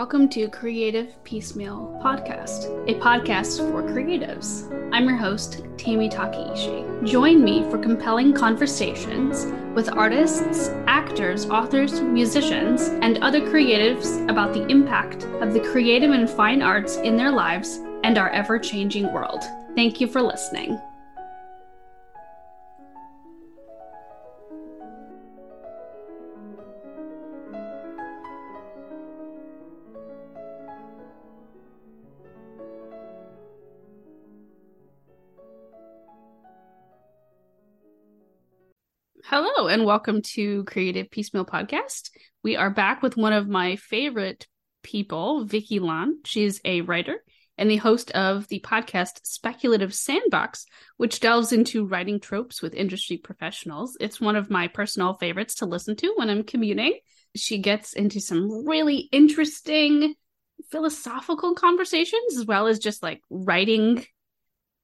welcome to Creative Peacemeal Podcast, a podcast for creatives. I'm your host, Tammy Takeishi. Join me for compelling conversations with artists, actors, authors, musicians, and other creatives about the impact of the creative and fine arts in their lives and our ever changing world. Thank you for listening. And welcome to Creative Peacemeal Podcast. We are back with one of my favorite people, Vickie Lan. She's a writer and the host of the podcast Speculative Sandbox, which delves into writing tropes with industry professionals. It's one of my personal favorites to listen to when I'm commuting. She gets into some really interesting philosophical conversations as well as just like writing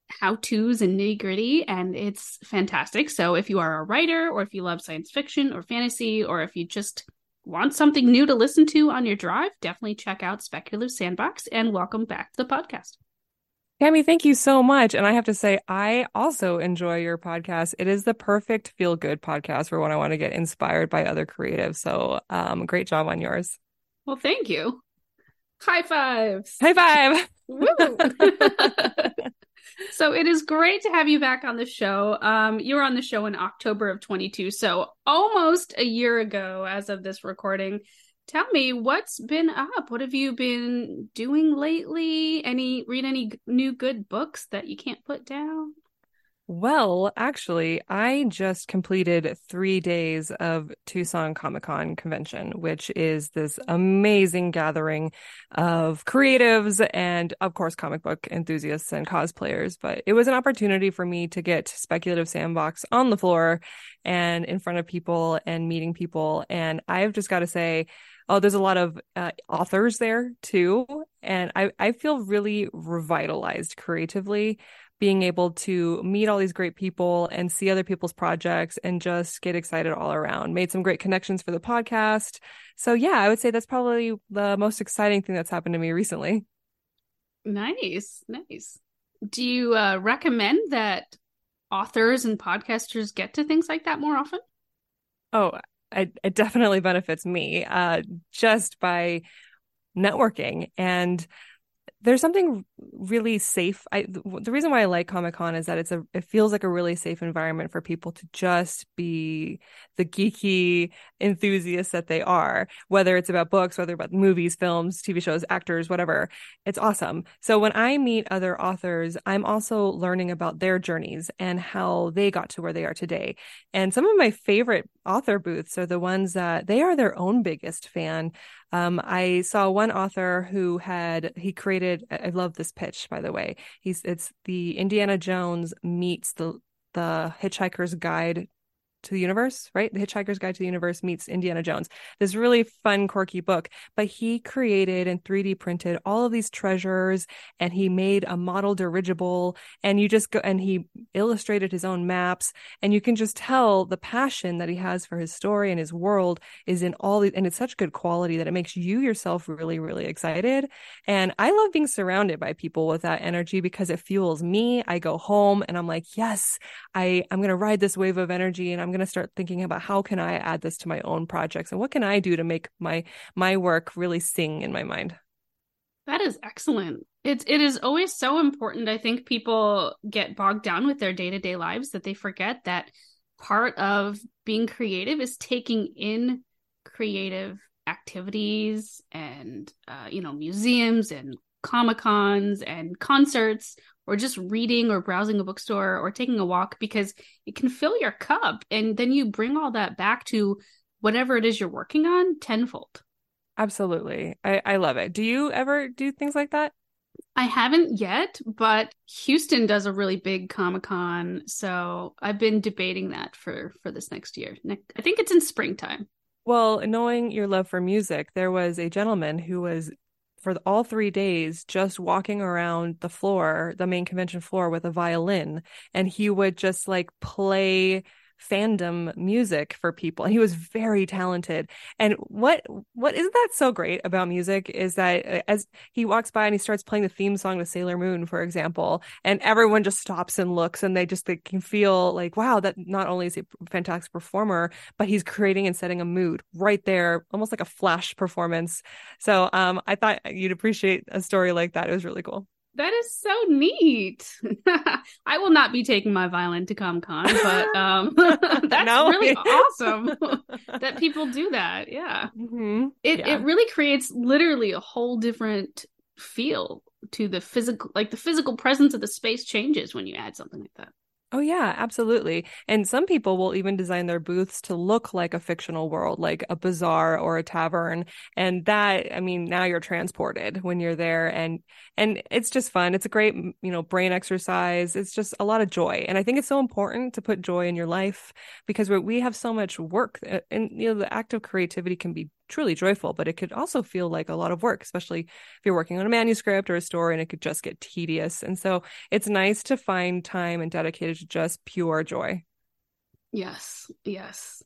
how to's and nitty gritty, and it's fantastic. So, if you are a writer, or if you love science fiction or fantasy, or if you just want something new to listen to on your drive, definitely check out Speculative Sandbox and welcome back to the podcast. Tammy, thank you so much. And I have to say, I also enjoy your podcast. It is the perfect feel good podcast for when I want to get inspired by other creatives. So, um, great job on yours. Well, thank you. High fives. High five. so it is great to have you back on the show. Um, you were on the show in October of 22, so almost a year ago as of this recording. Tell me what's been up. What have you been doing lately? Any read any new good books that you can't put down? Well, actually, I just completed three days of Tucson Comic Con convention, which is this amazing gathering of creatives and, of course, comic book enthusiasts and cosplayers. But it was an opportunity for me to get Speculative Sandbox on the floor and in front of people and meeting people. And I've just got to say, oh, there's a lot of uh, authors there too. And I, I feel really revitalized creatively being able to meet all these great people and see other people's projects and just get excited all around. Made some great connections for the podcast. So, yeah, I would say that's probably the most exciting thing that's happened to me recently. Nice, nice. Do you uh, recommend that authors and podcasters get to things like that more often? Oh, it, it definitely benefits me uh, just by networking and there's something really safe. I the reason why I like Comic Con is that it's a it feels like a really safe environment for people to just be the geeky enthusiasts that they are, whether it's about books, whether about movies, films, TV shows, actors, whatever. It's awesome. So when I meet other authors, I'm also learning about their journeys and how they got to where they are today. And some of my favorite author booths are the ones that they are their own biggest fan. Um, I saw one author who had he created. I love this pitch, by the way. He's it's the Indiana Jones meets the the Hitchhiker's Guide to the Universe, right? The Hitchhiker's Guide to the Universe meets Indiana Jones. This really fun, quirky book. But he created and 3D printed all of these treasures and he made a model dirigible and you just go and he illustrated his own maps. And you can just tell the passion that he has for his story and his world is in all these, and it's such good quality that it makes you yourself really, really excited. And I love being surrounded by people with that energy because it fuels me. I go home and I'm like, yes, I, I'm going to ride this wave of energy and I'm going to start thinking about how can I add this to my own projects and what can I do to make my my work really sing in my mind. That is excellent. It's it is always so important. I think people get bogged down with their day-to-day lives that they forget that part of being creative is taking in creative activities and uh, you know museums and comic cons and concerts or just reading or browsing a bookstore or taking a walk because it can fill your cup and then you bring all that back to whatever it is you're working on tenfold. Absolutely. I, I love it. Do you ever do things like that? I haven't yet, but Houston does a really big Comic Con, so I've been debating that for for this next year. I think it's in springtime. Well, knowing your love for music, there was a gentleman who was for all three days just walking around the floor, the main convention floor with a violin. And he would just like play fandom music for people. And he was very talented. And what what isn't that so great about music is that uh, as he walks by and he starts playing the theme song to Sailor Moon, for example, and everyone just stops and looks and they just they can feel like, wow, that not only is he a fantastic performer, but he's creating and setting a mood right there, almost like a flash performance. So um I thought you'd appreciate a story like that. It was really cool. That is so neat. I will not be taking my violin to Comic Con, but um, that's no. really awesome that people do that. Yeah, mm-hmm. it yeah. it really creates literally a whole different feel to the physical, like the physical presence of the space changes when you add something like that. Oh, yeah, absolutely. And some people will even design their booths to look like a fictional world, like a bazaar or a tavern. And that, I mean, now you're transported when you're there and, and it's just fun. It's a great, you know, brain exercise. It's just a lot of joy. And I think it's so important to put joy in your life because we have so much work uh, and, you know, the act of creativity can be truly joyful, but it could also feel like a lot of work, especially if you're working on a manuscript or a story and it could just get tedious. And so it's nice to find time and dedicated to just pure joy. Yes, yes.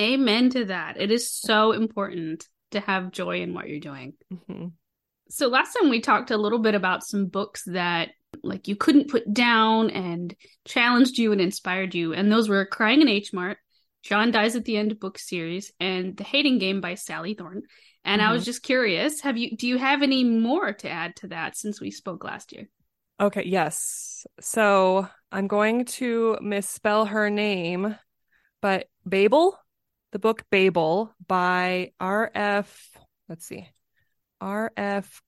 Amen to that. It is so important to have joy in what you're doing. Mm-hmm. So last time we talked a little bit about some books that like you couldn't put down and challenged you and inspired you and those were Crying in H Mart John Dies at the End book series and The Hating Game by Sally Thorne. And mm-hmm. I was mm-hmm. just curious, have you do you have any more to add to that since we spoke last year? Okay, yes. So I'm going to misspell her name, but Babel, the book Babel by R.F. Let's see, R.F.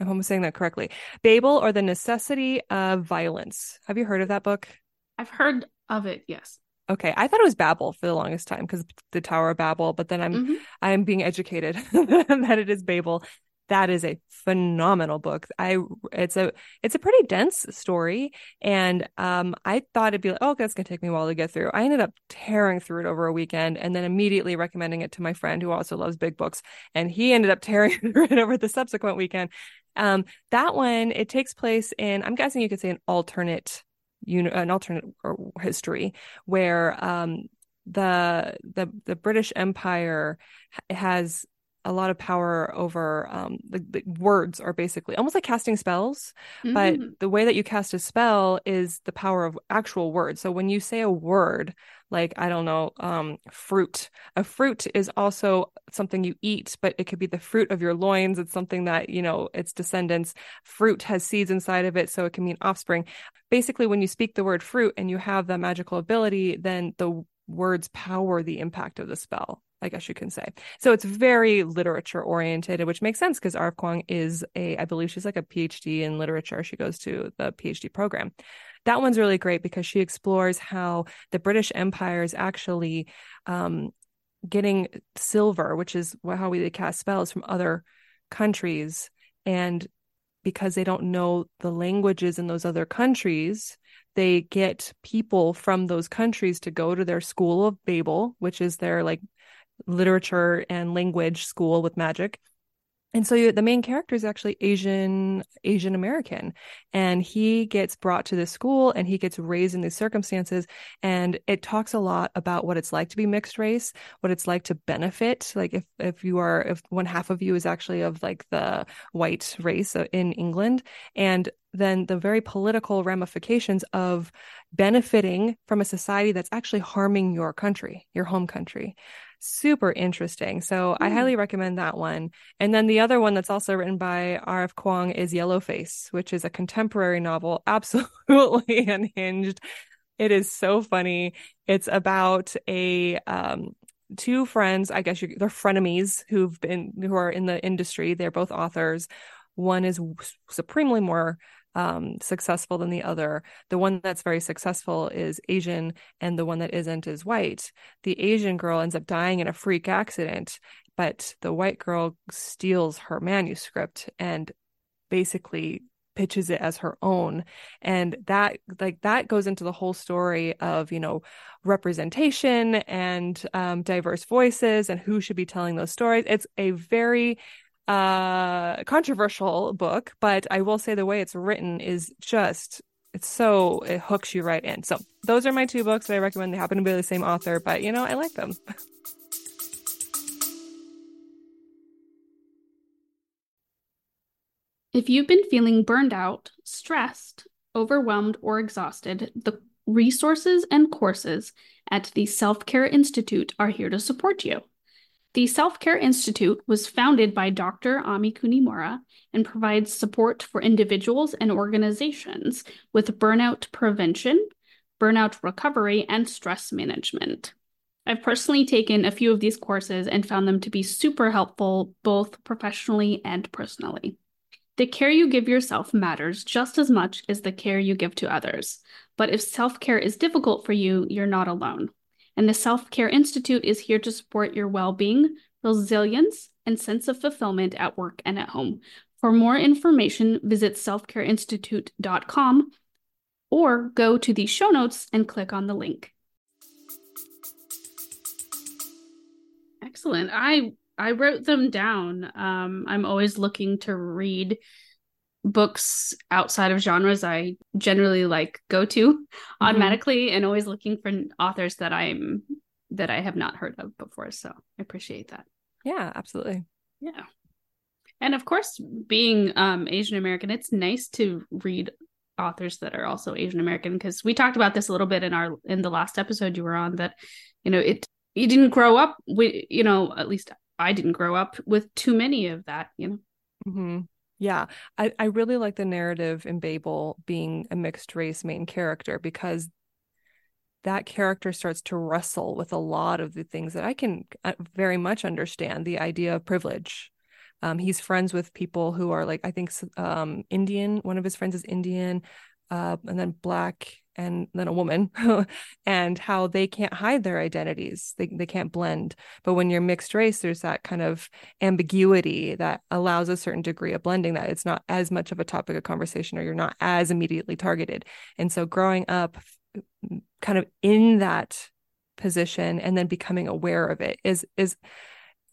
I hope I'm saying that correctly. Babel or the Necessity of Violence. Have you heard of that book? I've heard of it, yes. Okay, I thought it was Babel for the longest time because the Tower of Babel, but then I'm mm-hmm. I'm being educated that it is Babel. That is a phenomenal book. I it's a it's a pretty dense story, and um I thought it'd be like, oh, that's gonna take me a while to get through. I ended up tearing through it over a weekend, and then immediately recommending it to my friend who also loves big books, and he ended up tearing through it over the subsequent weekend. Um, that one it takes place in I'm guessing you could say an alternate an alternate history where um, the the the British Empire has a lot of power over um, the, the, words are basically almost like casting spells mm-hmm. but the way that you cast a spell is the power of actual words so when you say a word like i don't know um, fruit a fruit is also something you eat but it could be the fruit of your loins it's something that you know its descendants fruit has seeds inside of it so it can mean offspring basically when you speak the word fruit and you have the magical ability then the words power the impact of the spell I guess you can say. So it's very literature oriented, which makes sense because R.F. Kuang is a, I believe she's like a PhD in literature. She goes to the PhD program. That one's really great because she explores how the British Empire is actually um, getting silver, which is how we cast spells from other countries. And because they don't know the languages in those other countries, they get people from those countries to go to their school of Babel, which is their like literature and language school with magic and so the main character is actually asian asian american and he gets brought to this school and he gets raised in these circumstances and it talks a lot about what it's like to be mixed race what it's like to benefit like if if you are if one half of you is actually of like the white race uh, in england and then the very political ramifications of benefiting from a society that's actually harming your country your home country super interesting. So mm. I hmm. highly recommend that one. And then the other one that's also written by R.F. Kuang is Yellowface, which is a contemporary novel, absolutely unhinged. It is so funny. It's about a um, two friends, I guess you, they're frenemies who've been who are in the industry. They're both authors. One is supremely more um, successful than the other. The one that's very successful is Asian, and the one that isn't is white. The Asian girl ends up dying in a freak accident, but the white girl steals her manuscript and basically pitches it as her own and that like that goes into the whole story of you know representation and um, diverse voices and who should be telling those stories it's a very uh controversial book but i will say the way it's written is just it's so it hooks you right in. So those are my two books that I recommend. They happen to be the same author, but you know, I like them. If you've been feeling burned out, stressed, overwhelmed, or exhausted, the resources and courses at the Self Care Institute are here to support you. The Self Care Institute was founded by Dr. Ami Kunimura and provides support for individuals and organizations with burnout prevention, burnout recovery, and stress management. I've personally taken a few of these courses and found them to be super helpful both professionally and personally. The care you give yourself matters just as much as the care you give to others. But if self care is difficult for you, you're not alone and the Self Care Institute is here to support your well being, resilience, and sense of fulfillment at work and at home. For more information, visit selfcareinstitute.com or go to the show notes and click on the link. Excellent. I I wrote them down. Um, I'm always looking to read books outside of genres I generally like go to mm-hmm. automatically and always looking for authors that I'm that I have not heard of before. So I appreciate that. Yeah, absolutely. Yeah. And of course, being um, Asian American, it's nice to read authors that are also Asian American because we talked about this a little bit in our in the last episode you were on that you know it you didn't grow up with you know at least I didn't grow up with too many of that you know. Mm-hmm. Yeah, I, I really like the narrative in Babel being a mixed race main character because that character starts to wrestle with a lot of the things that I can uh, very much understand the idea of privilege. Um, he's friends with people who are like, I think um, Indian, one of his friends is Indian, uh, and then black and then a woman and how they can't hide their identities. They, they can't blend. But when you're mixed race there's that kind of ambiguity that allows a certain degree of blending that it's not as much of a topic of conversation or you're not as immediately targeted. And so growing up kind of in that position and then becoming aware of it is is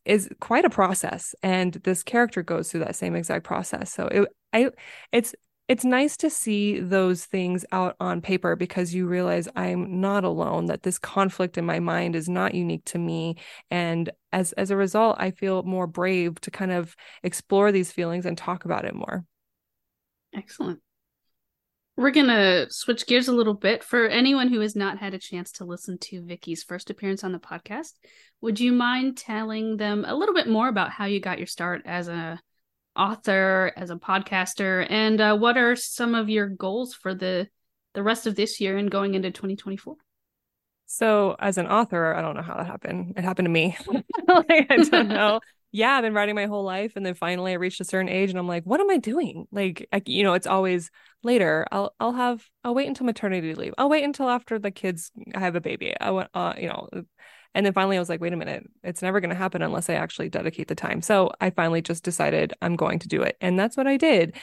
is quite a process. And this character goes through that same exact process. So it i it's it's nice to see those things out on paper because you realize I'm not alone that this conflict in my mind is not unique to me and as as a result I feel more brave to kind of explore these feelings and talk about it more. Excellent. We're going to switch gears a little bit for anyone who has not had a chance to listen to Vickie's first appearance on the podcast. Would you mind telling them a little bit more about how you got your start as a author, as a podcaster, and uh, what are some of your goals for the the rest of this year and going into 2024? So, as an author, I don't know how that happened. It happened to me. like, I don't know. yeah, I've been writing my whole life, and then finally I reached a certain age, and I'm like, what am I doing? Like, I, you know, it's always later. I'll I'll have I'll wait until maternity leave. I'll wait until after the kids I have a baby. I want, uh, you know, and then finally, I was like, wait a minute, it's never going to happen unless I actually dedicate the time. So I finally just decided I'm going to do it. And that's what I did.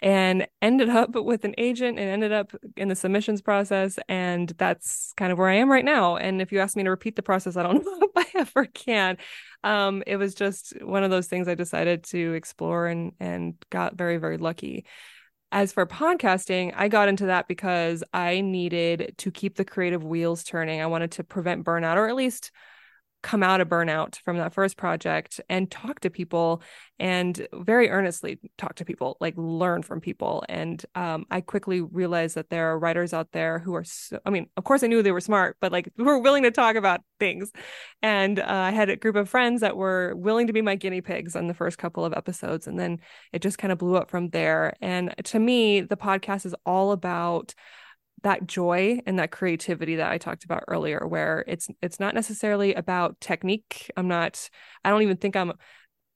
And ended up with an agent and ended up in the submissions process. And that's kind of where I am right now. And if you ask me to repeat the process, I don't know if I ever can. Um, it was just one of those things I decided to explore and and got very, very lucky. As for podcasting, I got into that because I needed to keep the creative wheels turning. I wanted to prevent burnout or at least come out of burnout from that first project and talk to people and very earnestly talk to people like learn from people. And um, i quickly realized that there are writers out there who are so, i mean of course i knew they were smart but like who were willing to talk about things. And uh, i had a group of friends that were willing to be my guinea pigs on the first couple of episodes and then it just kind of blew up from there. And to me the podcast is all about that joy and that creativity that I talked about earlier where it's it's not necessarily about technique. I'm not I don't even think I'm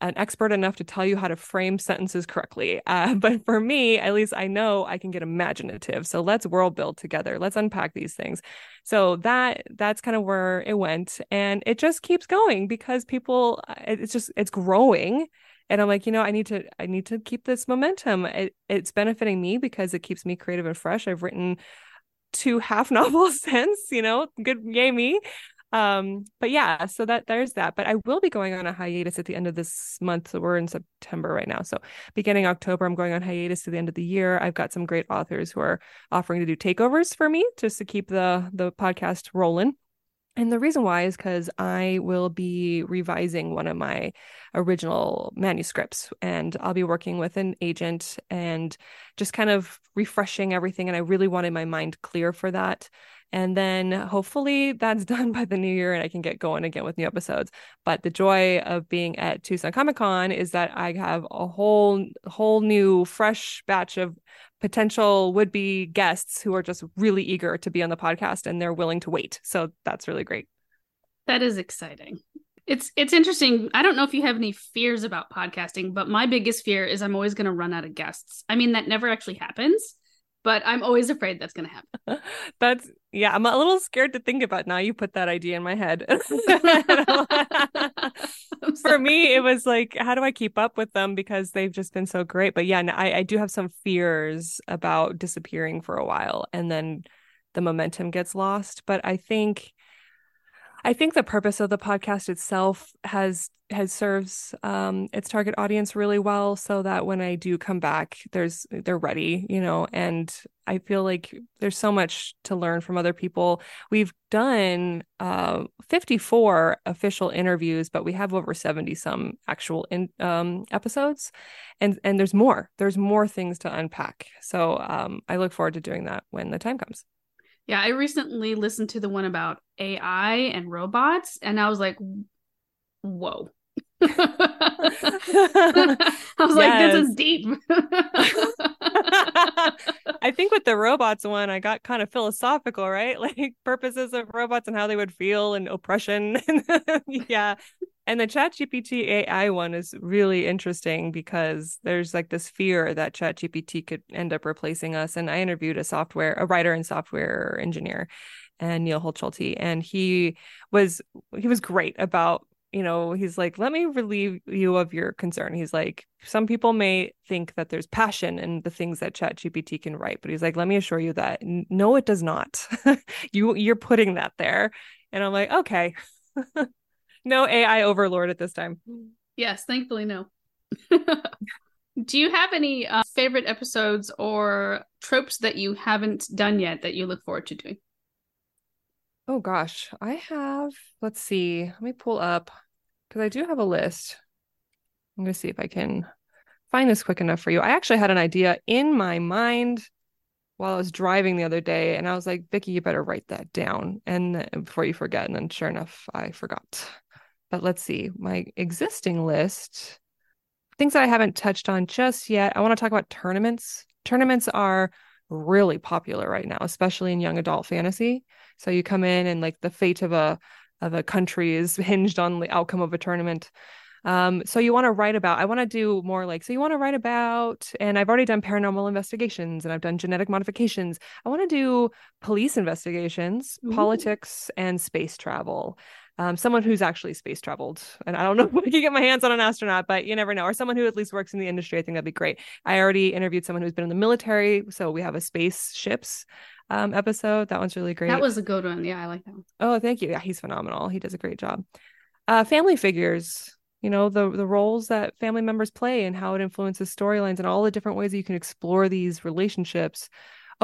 an expert enough to tell you how to frame sentences correctly. Uh, but for me, at least I know I can get imaginative. So let's world build together. Let's unpack these things. So that that's kind of where it went, and it just keeps going because people. Uh, it's just it's growing, and I'm like, you know, I need to I need to keep this momentum. It, it's benefiting me because it keeps me creative and fresh. I've written two half novels since, you know, good yay me. um, but yeah, so that there's that. But I will be going on a hiatus at the end of this month. So we're in September right now. So beginning October, I'm going on hiatus to the end of the year. I've got some great authors who are offering to do takeovers for me just to keep the the podcast rolling. And the reason why is because I will be revising one of my original manuscripts and I'll be working with an agent and just kind of refreshing everything. And I really wanted my mind clear for that. And then hopefully that's done by the new year and I can get going again with new episodes. But the joy of being at Tucson Comic Con is that I have a whole whole new fresh batch of potential would be guests who are just really eager to be on the podcast and they're willing to wait. So that's really great. That is exciting. It's it's interesting. I don't know if you have any fears about podcasting, but my biggest fear is I'm always going to run out of guests. I mean, that never actually happens, but I'm always afraid that's going to happen. that's yeah, I'm a little scared to think about now you put that idea in my head. For me, it was like, how do I keep up with them because they've just been so great? But yeah, I, I do have some fears about disappearing for a while and then the momentum gets lost. But I think I think the purpose of the podcast itself has has serves um, its target audience really well, so that when I do come back, there's they're ready, you know. And I feel like there's so much to learn from other people. We've done uh, 54 official interviews, but we have over 70 some actual in, um, episodes, and and there's more. There's more things to unpack. So um, I look forward to doing that when the time comes. Yeah, I recently listened to the one about AI and robots, and I was like, whoa. I was like, this is deep. I think with the robots one, I got kind of philosophical, right? Like purposes of robots and how they would feel and oppression. yeah. And the ChatGPT AI one is really interesting because there's like this fear that ChatGPT could end up replacing us. And I interviewed a software, a writer and software engineer, and Neil Hochschulte, and he was he was great about you know he's like let me relieve you of your concern. He's like some people may think that there's passion in the things that chat gpt can write but he's like let me assure you that no it does not. You you're putting that there. And i'm like okay no ai overlord at this time yes thankfully no do you have any uh, favorite episodes or tropes that you haven't done yet that you look forward to doing Oh gosh, I have, let's see, let me pull up because I do have a list. I'm going to see if I can find this quick enough for you. I actually had an idea in my mind while I was driving the other day, and I was like, Vickie, you better write that down and before you forget. And then sure enough, I forgot. But let's see, my existing list, things that I haven't touched on just yet. I want to talk about tournaments. Tournaments are really popular right now, especially in young adult fantasy. So you come in and like the fate of a of a country is hinged on the outcome of a tournament. Um, so you want to write about, I want to do more like, so you want to write about, and I've already done paranormal investigations and I've done genetic modifications. I want to do police investigations, Ooh. politics, and space travel. Um, someone who's actually space traveled. And I don't know if I can get my hands on an astronaut, but you never know. Or someone who at least works in the industry. I think that'd be great. I already interviewed someone who's been in the military. So we have a spaceships um, episode. That one's really great. That was a good one. Yeah, I like that one. Oh, thank you. Yeah, he's phenomenal. He does a great job. Uh, family figures, you know, the the roles that family members play and how it influences storylines and all the different ways that you can explore these relationships.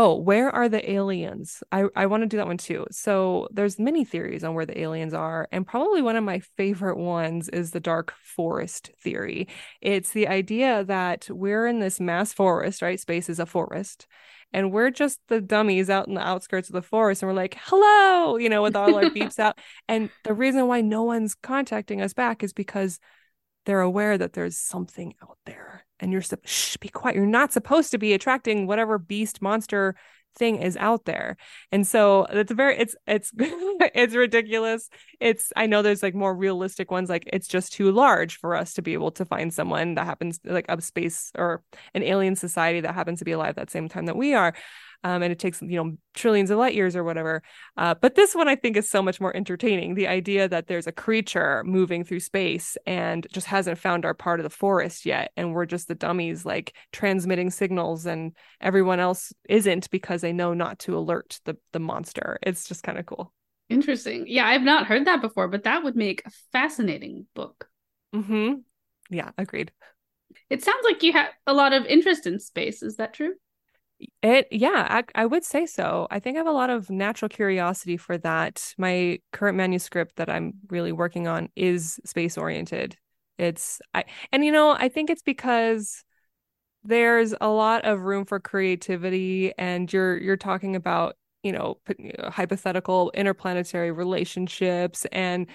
Oh, where are the aliens? I, I want to do that one too. So there's many theories on where the aliens are, and probably one of my favorite ones is the dark forest theory. It's the idea that we're in this mass forest, right? Space is a forest, and we're just the dummies out in the outskirts of the forest and we're like hello you know with all our beeps out and the reason why no one's contacting us back is because they're aware that there's something out there. And you're shh be quiet. You're not supposed to be attracting whatever beast monster thing is out there. And so it's very it's it's it's ridiculous. It's i know there's like more realistic ones like it's just too large for us to be able to find someone that happens like a space or an alien society that happens to be alive that same time that we are um, and it takes you know trillions of light years or whatever. Uh, but this one I think is so much more entertaining. The idea that there's a creature moving through space and just hasn't found our part of the forest yet, and we're just the dummies like transmitting signals, and everyone else isn't because they know not to alert the the monster. It's just kind of cool. Interesting. Yeah, I've not heard that before, but that would make a fascinating book. hmm Yeah, agreed. It sounds like you have a lot of interest in space. Is that true? It, yeah, I, I would say so. I think I have a lot of natural curiosity for that. My current manuscript that I'm really working on is space oriented. It's, I, and you know, I think it's because there's a lot of room for creativity, and you're you're talking about you know uh, hypothetical interplanetary relationships and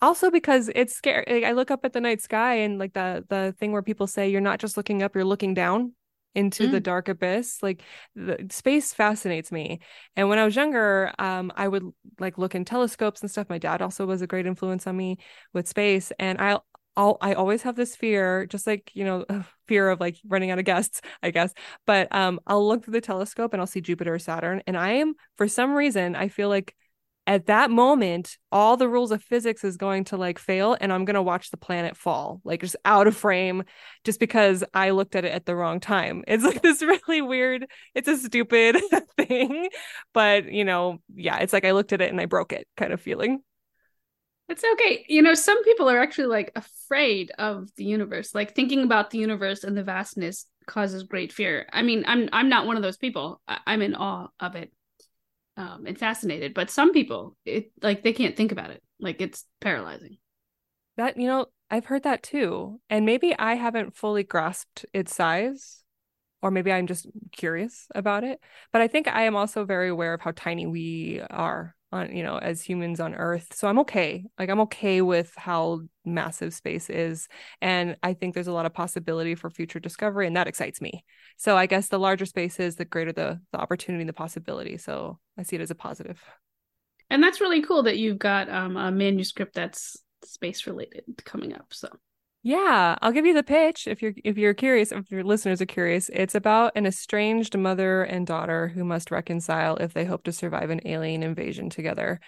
also because it's scary like, i look up at the night sky and like the the thing where people say you're not just looking up you're looking down into mm. the dark abyss like the space fascinates me and when i was younger um i would like look in telescopes and stuff my dad also was a great influence on me with space and i I'll, I always have this fear, just like, you know, fear of like running out of guests, I guess. But um, I'll look through the telescope and I'll see Jupiter or Saturn. And I am, for some reason, I feel like at that moment, all the rules of physics is going to like fail and I'm going to watch the planet fall, like just out of frame, just because I looked at it at the wrong time. It's like this really weird, it's a stupid thing. But, you know, yeah, it's like I looked at it and I broke it kind of feeling. It's okay. You know, some people are actually like afraid of the universe. Like thinking about the universe and the vastness causes great fear. I mean, I'm I'm not one of those people. I- I'm in awe of it um, and fascinated. But some people, it like they can't think about it. Like it's paralyzing. That you know, I've heard that too, and maybe I haven't fully grasped its size, or maybe I'm just curious about it. But I think I am also very aware of how tiny we are on you know as humans on earth. So i'm okay. Like i'm okay with how massive space is. And i think there's a lot of possibility for future discovery and that excites me. So i guess the larger space is the greater the the opportunity and the possibility. So i see it as a positive. and that's really cool that you've got um, a manuscript that's space related coming up so yeah, I'll give you the pitch if you're if you're curious, if your listeners are curious. It's about an estranged mother and daughter who must reconcile if they hope to survive an alien invasion together.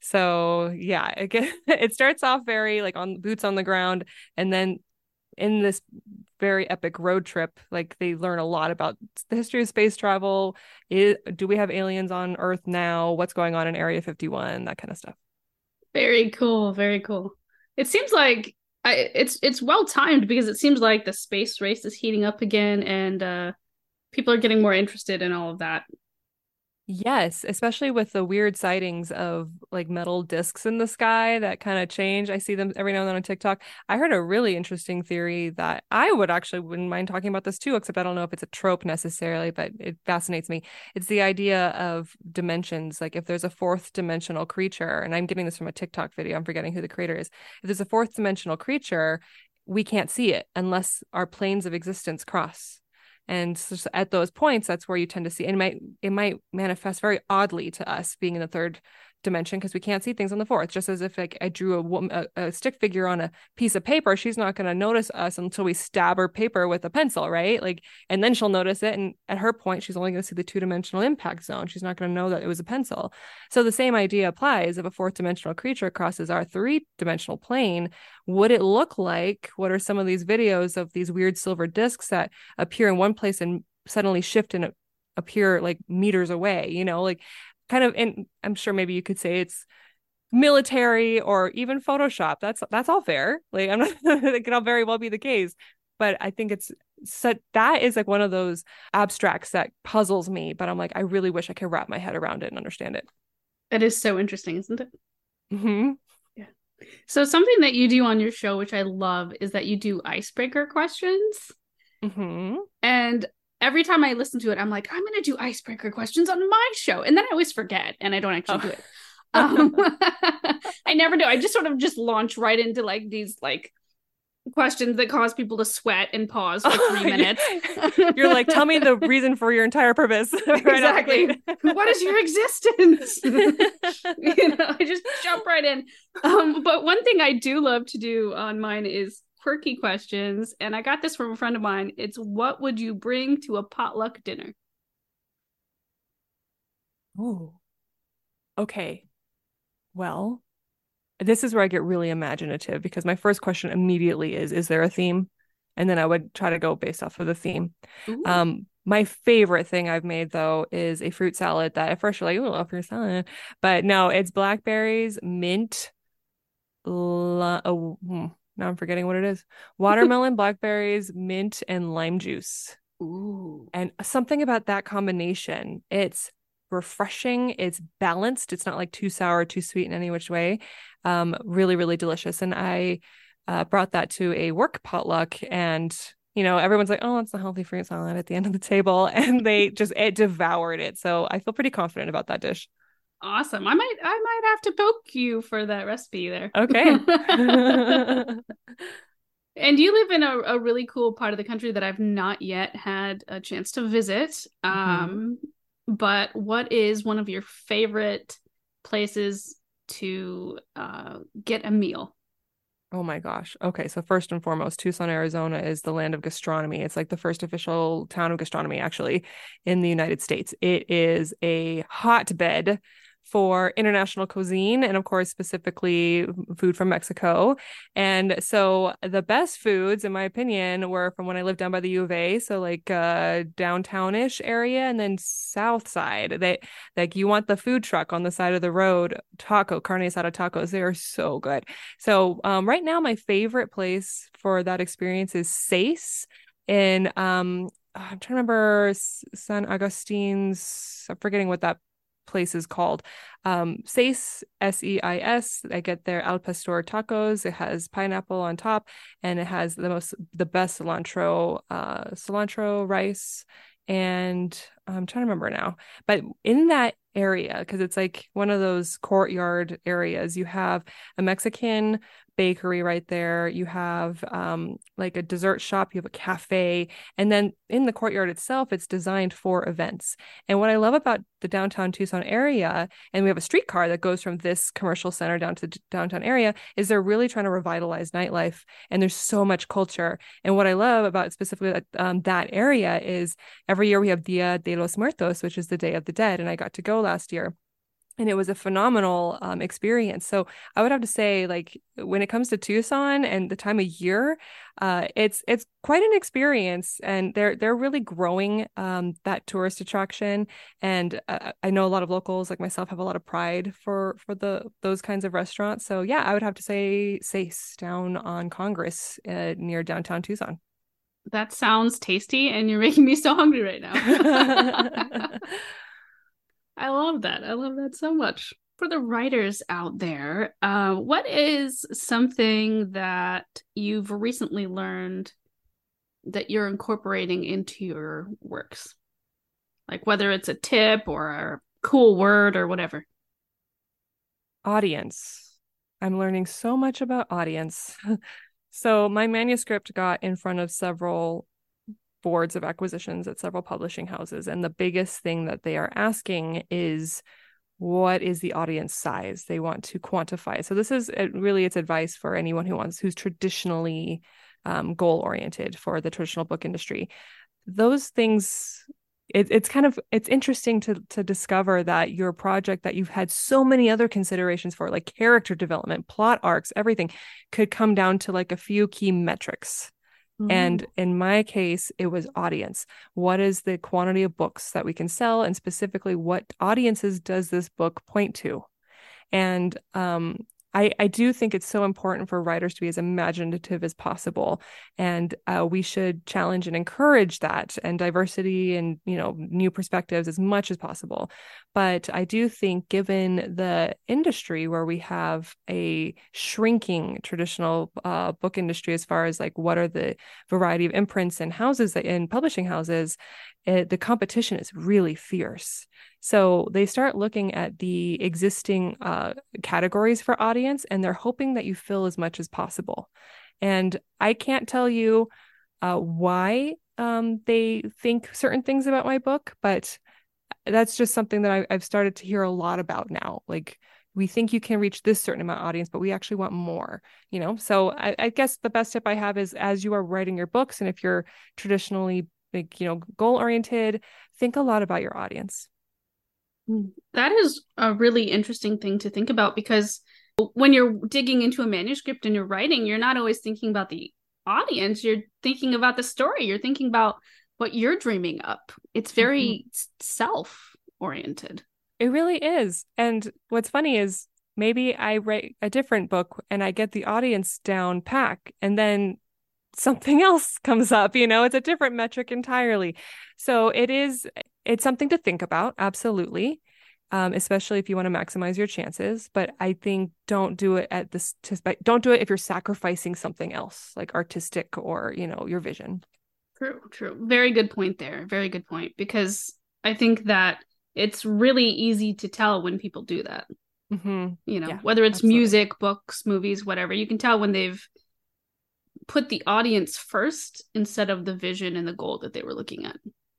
So yeah, it, it starts off very like on boots on the ground, and then in this very epic road trip, like they learn a lot about the history of space travel. Is, do we have aliens on Earth now? What's going on in Area 51? That kind of stuff. Very cool. Very cool. It seems like I, it's it's well timed because it seems like the space race is heating up again, and uh, people are getting more interested in all of that. Yes, especially with the weird sightings of like metal discs in the sky that kind of change. I see them every now and then on TikTok. I heard a really interesting theory that I would actually wouldn't mind talking about this too, except I don't know if it's a trope necessarily, but it fascinates me. It's the idea of dimensions. Like if there's a fourth dimensional creature, and I'm getting this from a TikTok video, I'm forgetting who the creator is. If there's a fourth dimensional creature, we can't see it unless our planes of existence cross and so at those points that's where you tend to see and it might it might manifest very oddly to us being in the third dimension because we can't see things on the fourth. Just as if like I drew a, a, a stick figure on a piece of paper, she's not going to notice us until we stab her paper with a pencil, right? Like, and then she'll notice it. And at her point, she's only going to see the two dimensional impact zone. She's not going to know that it was a pencil. So the same idea applies. If a fourth dimensional creature crosses our three dimensional plane, would it look like? What are some of these videos of these weird silver discs that appear in one place and suddenly shift and appear like meters away you know like kind of and i'm sure maybe you could say it's military or even photoshop. That's that's all fair. Like i'm not it can all very well be the case but i think it's such that is like one of those abstracts that puzzles me but i'm like i really wish i could wrap my head around it and understand it. It is so interesting isn't it? Mm-hmm. yeah. So something that you do on your show which i love is that you do icebreaker questions. Mm-hmm. and every time I listen to it, I'm like, I'm going to do icebreaker questions on my show. And then I always forget and I don't actually oh. do it. Um, I never do. I just sort of just launch right into like these like questions that cause people to sweat and pause for three minutes. You're like, tell me the reason for your entire purpose. right exactly. what is your existence? you know, I just jump right in. Um, but one thing I do love to do on mine is quirky questions. And I got this from a friend of mine. It's what would you bring to a potluck dinner? Oh, okay. Well, this is where I get really imaginative because my first question immediately is Is there a theme? And then I would try to go based off of the theme. Um, My favorite thing I've made though is a fruit salad that at first you're like, oh, fruit salad. But no, it's blackberries, mint, oh, hmm, now I'm forgetting what it is. Watermelon, blackberries, mint, and lime juice. Ooh. And something about that combination, it's refreshing, it's balanced, it's not like too sour, too sweet in any which way. Um, really, really delicious. And I uh, brought that to a work potluck and you know, everyone's like, oh, it's a healthy fruit salad at the end of the table. And they just it devoured it. So I feel pretty confident about that dish. Awesome. I might I might have to poke you for that recipe there. Okay. and you live in a, a really cool part of the country that I've not yet had a chance to visit. Mm-hmm. Um, but what is one of your favorite places to uh, get a meal? Oh my gosh. Okay. So, first and foremost, Tucson, Arizona is the land of gastronomy. It's like the first official town of gastronomy, actually, in the United States. It is a hotbed for international cuisine and of course specifically food from Mexico. And so the best foods in my opinion were from when I lived down by the U of A, so like uh downtownish area and then south side. They like you want the food truck on the side of the road, taco, carne asada tacos. They are so good. So um right now my favorite place for that experience is Seis in um I'm trying to remember San Augustine's. I'm forgetting what that place is called. Um, Seis, S E I S. I get their Al Pastor tacos. It has pineapple on top, and it has the most, the best cilantro, uh, cilantro rice. And I'm trying to remember now, but in that area, because it's like one of those courtyard areas, you have a Mexican bakery right there. You have um, like a dessert shop, you have a cafe. And then in the courtyard itself, it's designed for events. And what I love about the downtown Tucson area, and we have a streetcar that goes from this commercial center down to the downtown area, is they're really trying to revitalize nightlife. And there's so much culture. And what I love about specifically um, that area is every year we have Dia de los Muertos, which is the Day of the Dead. And I got to go last year and it was a phenomenal um, experience. So I would have to say, like when it comes to Tucson and the time of year, uh, it's it's quite an experience, and they're they're really growing um, that tourist attraction. And uh, I know a lot of locals like myself have a lot of pride for for the those kinds of restaurants. So yeah, I would have to say Seis down on Congress uh, near downtown Tucson. That sounds tasty, and you're making me so hungry right now. I love that. I love that so much. For the writers out there, uh, what is something that you've recently learned that you're incorporating into your works? Like whether it's a tip or a cool word or whatever. Audience. I'm learning so much about audience. so my manuscript got in front of several boards of acquisitions at several publishing houses. And the biggest thing that they are asking is what is the audience size they want to quantify so this is really it's advice for anyone who wants who's traditionally um, goal oriented for the traditional book industry those things it, it's kind of it's interesting to to discover that your project that you've had so many other considerations for like character development plot arcs everything could come down to like a few key metrics Mm-hmm. And in my case, it was audience. What is the quantity of books that we can sell? And specifically, what audiences does this book point to? And um, I, I do think it's so important for writers to be as imaginative as possible. And uh, we should challenge and encourage that and diversity and you know new perspectives as much as possible. But i do think given the industry where we have a shrinking traditional uh, book industry as far as like what are the variety of imprints and houses that, in publishing houses it, the competition is really fierce so they start looking at the existing uh, categories for audience and they're hoping that you fill as much as possible. And I can't tell you uh, why um, they think certain things about my book, but that's just something that I, have started to hear a lot about now. Like, we think you can reach this certain amount of audience, but we actually want more, you know? So I, I guess the best tip I have is as you are writing your books, and if you're traditionally like, you know, goal oriented, think a lot about your audience. That is a really interesting thing to think about because when you're digging into a manuscript and you're writing, you're not always thinking about the audience. You're thinking about the story. You're thinking about what you're dreaming up. It's very mm-hmm. self oriented. It really is. And what's funny is maybe I write a different book and I get the audience down pack and then something else comes up, you know, it's a different metric entirely. So it is, it's something to think about. Absolutely. Um, especially if you want to maximize your chances. But I think don't do it at this, don't do it if you're sacrificing something else like artistic or, you know, your vision. True, true. Very good point there. Very good point. Because I think that it's really easy to tell when people do that. Mm-hmm. You know, yeah, whether it's absolutely. music, books, movies, whatever, you can tell when they've put the audience first instead of the vision and the goal that they were looking at.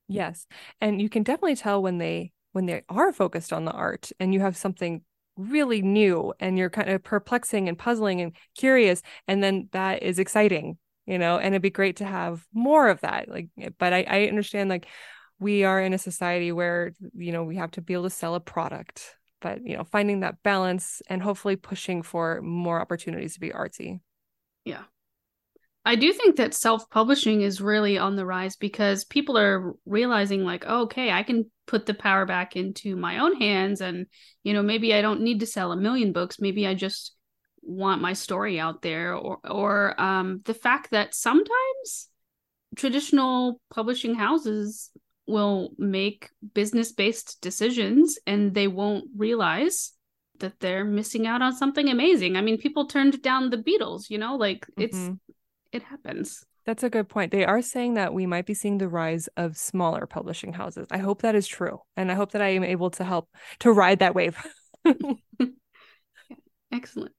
Yes. And you can definitely tell when they when they are focused on the art and you have something really new and you're kind of perplexing and puzzling and curious and then that is exciting you know and it'd be great to have more of that like but i, I understand like we are in a society where you know we have to be able to sell a product but you know finding that balance and hopefully pushing for more opportunities to be artsy yeah i do think that self-publishing is really on the rise because people are realizing like oh, okay i can put the power back into my own hands and you know maybe i don't need to sell a million books maybe i just want my story out there or or um the fact that sometimes traditional publishing houses will make business based decisions and they won't realize that they're missing out on something amazing. I mean, people turned down the Beatles, you know, like it's mm-hmm. It happens. That's a good point. They are saying that we might be seeing the rise of smaller publishing houses. I hope that is true. And I hope that I am able to help to ride that wave. Excellent.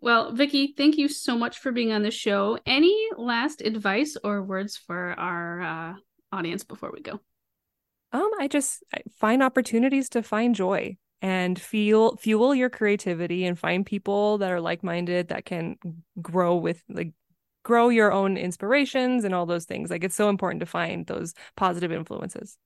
Well, Vickie, thank you so much for being on the show. Any last advice or words for our uh, audience before we go? Um, I just find opportunities to find joy and feel fuel your creativity and find people that are like-minded that can grow with like grow your own inspirations and all those things. Like it's so important to find those positive influences.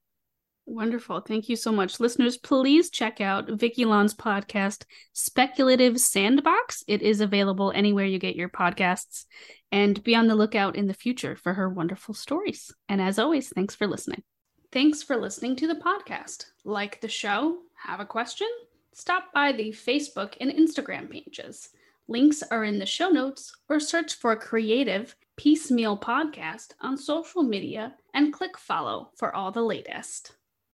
Wonderful. Thank you so much. Listeners, please check out Vickie Lan's podcast, Speculative Sandbox. It is available anywhere you get your podcasts. And be on the lookout in the future for her wonderful stories. And as always, thanks for listening. Thanks for listening to the podcast. Like the show? Have a question? Stop by the Facebook and Instagram pages. Links are in the show notes or search for Creative Peacemeal Podcast on social media and click follow for all the latest.